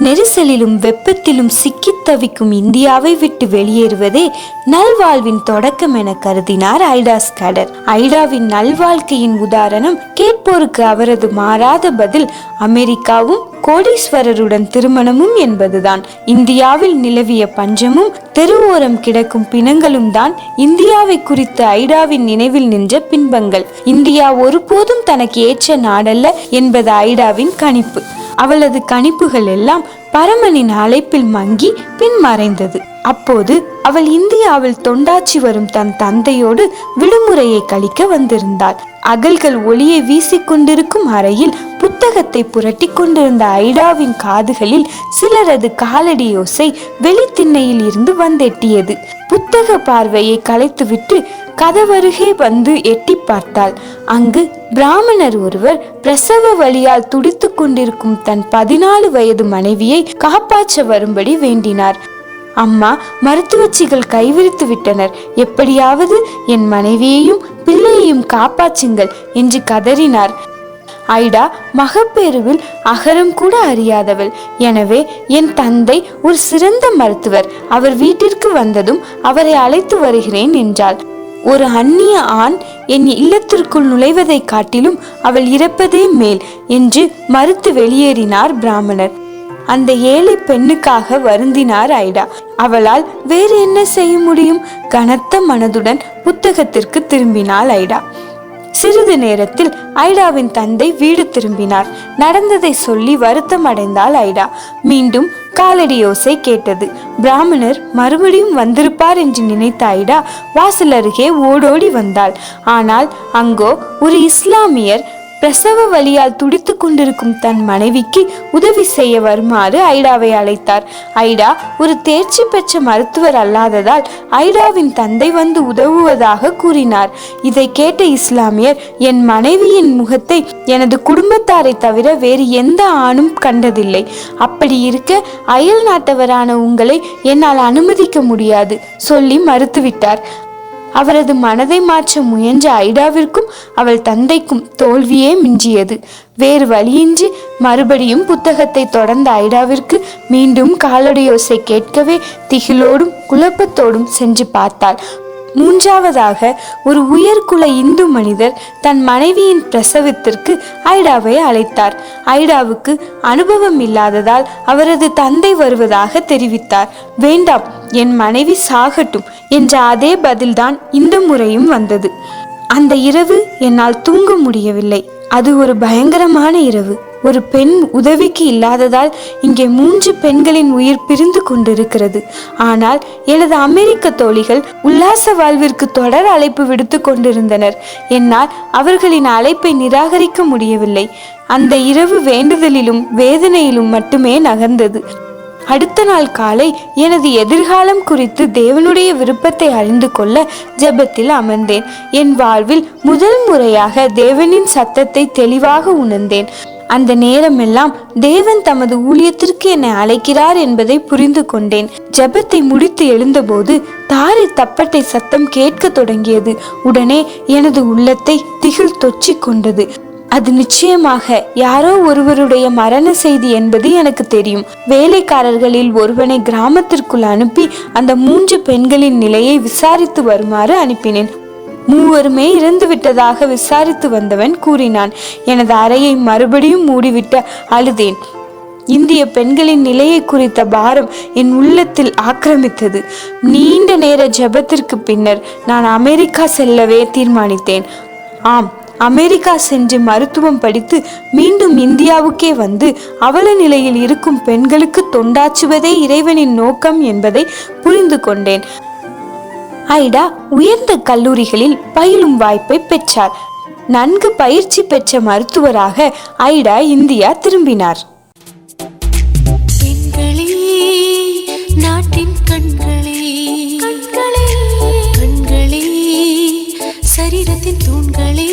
நெரிசலிலும் வெப்பத்திலும் சிக்கித் தவிக்கும் இந்தியாவை விட்டு வெளியேறுவதே நல்வாழ்வின் தொடக்கம் என கருதினார் ஐடா ஸ்கேடர் ஐடாவின் நல்வாழ்க்கையின் உதாரணம் கேட்போருக்கு அவரது மாறாத பதில் அமெரிக்காவும் கோடீஸ்வரருடன் திருமணமும் என்பதுதான். இந்தியாவில் நிலவிய பஞ்சமும் தெருவோரம் கிடக்கும் பிணங்களும் தான் இந்தியாவை குறித்த ஐடாவின் நினைவில் நின்ற பின்பங்கள். இந்தியா ஒருபோதும் தனக்கு ஏற்ற நாடல்ல என்பது ஐடாவின் கணிப்பு. அவளது கணிப்புகள் எல்லாம் பரமனின் அழைப்பில் மங்கி பின்மறைந்தது. அப்போது அவள் இந்தியாவில் தொண்டாச்சி வரும் தன் தந்தையோடு விடுமுறையை கழிக்க வந்திருந்தாள். அகல்கள் ஒளியை வீசிக்கொண்டிருக்கும் அறையில் புத்தகத்தை புரட்டி கொண்டிருந்த ஐடாவின் காதுகளில் சிலரது காலடி யோசை வெளித்திண்ணையில் இருந்து வந்தெட்டியது. புத்தக பார்வையை கலைத்துவிட்டு கதவருகே வந்து எட்டி பார்த்தாள். அங்கு பிராமணர் ஒருவர் பிரசவ வழியால் துடித்துக் கொண்டிருக்கும் தன் பதினாலு வயது மனைவியை காப்பாற்ற வரும்படி வேண்டினார். அம்மா மருத்துவச்சிகள் கைவிரித்து விட்டனர். எப்படியாவது என் மனைவியையும் பிள்ளையையும் காப்பாற்றுங்கள் என்று கதறினார். ஐடா மகப்பேறுவில் அகரம் கூட அறியாதவள். எனவே என் தந்தை ஒரு சிறந்த மருத்துவர். அவர் வீட்டிற்கு வந்ததும் அவரை அழைத்து வருகிறேன் என்றாள். ஒரு அந்நிய ஆண் என் இல்லத்திற்குள் நுழைவதைக் காட்டிலும் அவள் இறப்பதே மேல் என்று மறுத்து வெளியேறினார் பிராமணர். அந்த ஏழை பெண்ணுக்காக வருந்தினார் ஐடா. அவளால் வேறு என்ன செய்ய முடியும்? கனத்த மனதுடன் புத்தகத்திற்கு திரும்பினாள் ஐடா. சிறிது நேரத்தில் ஐடாவின் தந்தை வீடு திரும்பினார். நடந்ததை சொல்லி வருத்தம் அடைந்தாள் ஐடா. மீண்டும் காலடி யோசை கேட்டது. பிராமணர் மறுபடியும் வந்திருப்பார் என்று நினைத்த ஐடா வாசல் அருகே ஓடோடி வந்தாள். ஆனால் அங்கோ ஒரு இஸ்லாமியர் பிரசவ வழியால் துடித்து கொண்டிருக்கும் தன் மனைவிக்கு உதவி செய்ய வருமாறு ஐடாவை அழைத்தார். ஐடா ஒரு தேர்ச்சி பெற்ற மருத்துவர் அல்லாததால் ஐடாவின் தந்தை வந்து உதவுவதாக கூறினார். இதை கேட்ட இஸ்லாமியர் என் மனைவியின் முகத்தை எனது குடும்பத்தாரை தவிர வேறு எந்த ஆணும் கண்டதில்லை. அப்படி இருக்க அயல் நாட்டவரான உங்களை என்னால் அனுமதிக்க முடியாது சொல்லி மறுத்துவிட்டார். அவரது மனதை மாற்ற முயன்ற ஐடாவிற்கும் அவள் தந்தைக்கும் தோல்வியே மிஞ்சியது. வேறு வழியின்றி மறுபடியும் புத்தகத்தை தொடர்ந்த ஐடாவிற்கு மீண்டும் காலடியோசை கேட்கவே திகிலோடும் குழப்பத்தோடும் சென்று பார்த்தாள். மூன்றாவதாக ஒரு உயர்குல இந்து மனிதர் தன் மனைவியின் பிரசவத்திற்கு ஐடாவை அழைத்தார். ஐடாவுக்கு அனுபவம் இல்லாததால் அவரது தந்தை வருவதாக தெரிவித்தார். வேண்டாம் என் மனைவி சாகட்டும் என்ற அதே பதில்தான் இந்த முறையும் வந்தது. அந்த இரவு என்னால் தூங்க முடியவில்லை. அது ஒரு பயங்கரமான இரவு. ஒரு பெண் உதவிக்கு இல்லாததால் இங்கே மூன்று பெண்களின் உயிர் பிரிந்து கொண்டிருக்கிறது. ஆனால் எனது அமெரிக்க தோழிகள் உல்லாச வாழ்விற்கு தொடர் அழைப்பு விடுத்து கொண்டிருந்தனர். என்னால் அவர்களின் அழைப்பை நிராகரிக்க முடியவில்லை. அந்த இரவு வேண்டுதலிலும் வேதனையிலும் மட்டுமே நகர்ந்தது. அடுத்த நாள் காலை எனது எதிர்காலம் குறித்து தேவனுடைய விருப்பத்தை அறிந்து கொள்ள ஜெபத்தில் அமர்ந்தேன். என் வாழ்வில் முதல் முறையாக தேவனின் சத்தத்தை தெளிவாக உணர்ந்தேன். அந்த நேரமெல்லாம் தேவன் தமது ஊழியத்திற்கு என்னை அழைக்கிறார் என்பதை புரிந்து கொண்டேன். ஜெபத்தை முடித்து எழுந்தபோது தாரை தப்பட்டை சத்தம் கேட்க தொடங்கியது. உடனே எனது உள்ளத்தை திகில் தொச்சிக் கொண்டது. அது நிச்சயமாக யாரோ ஒருவருடைய மரண செய்தி என்பது எனக்கு தெரியும். வேலைக்காரர்களில் ஒருவனை கிராமத்திற்குள் அனுப்பி அந்த மூன்று பெண்களின் நிலையை விசாரித்து வருமாறு அனுப்பினேன். மூவருமே இறந்துவிட்டதாக விசாரித்து வந்தவன் கூறினான். எனது அறையை மறுபடியும் மூடிவிட்டு அழுதேன். இந்திய பெண்களின் நிலையை குறித்த பாரம் என் உள்ளத்தில் ஆக்கிரமித்தது. நீண்ட நேர ஜெபத்திற்கு பின்னர் நான் அமெரிக்கா செல்லவே தீர்மானித்தேன். ஆம் அமெரிக்கா சென்று மருத்துவம் படித்து மீண்டும் இந்தியாவுக்கே வந்து அவல நிலையில் இருக்கும் பெண்களுக்கு தொண்டாற்றுவதே இறைவனின் நோக்கம் என்பதை புரிந்து கொண்டேன். ஐடா உயர்ந்த கல்லூரிகளில் பயிலும் வாய்ப்பை பெற்றார். நன்கு பயிற்சி பெற்ற மருத்துவராக ஐடா இந்தியா திரும்பினார். பெண்களே நாட்டின் கண்களே கண்களே கண்களே சரீரத்தின் தூண்களே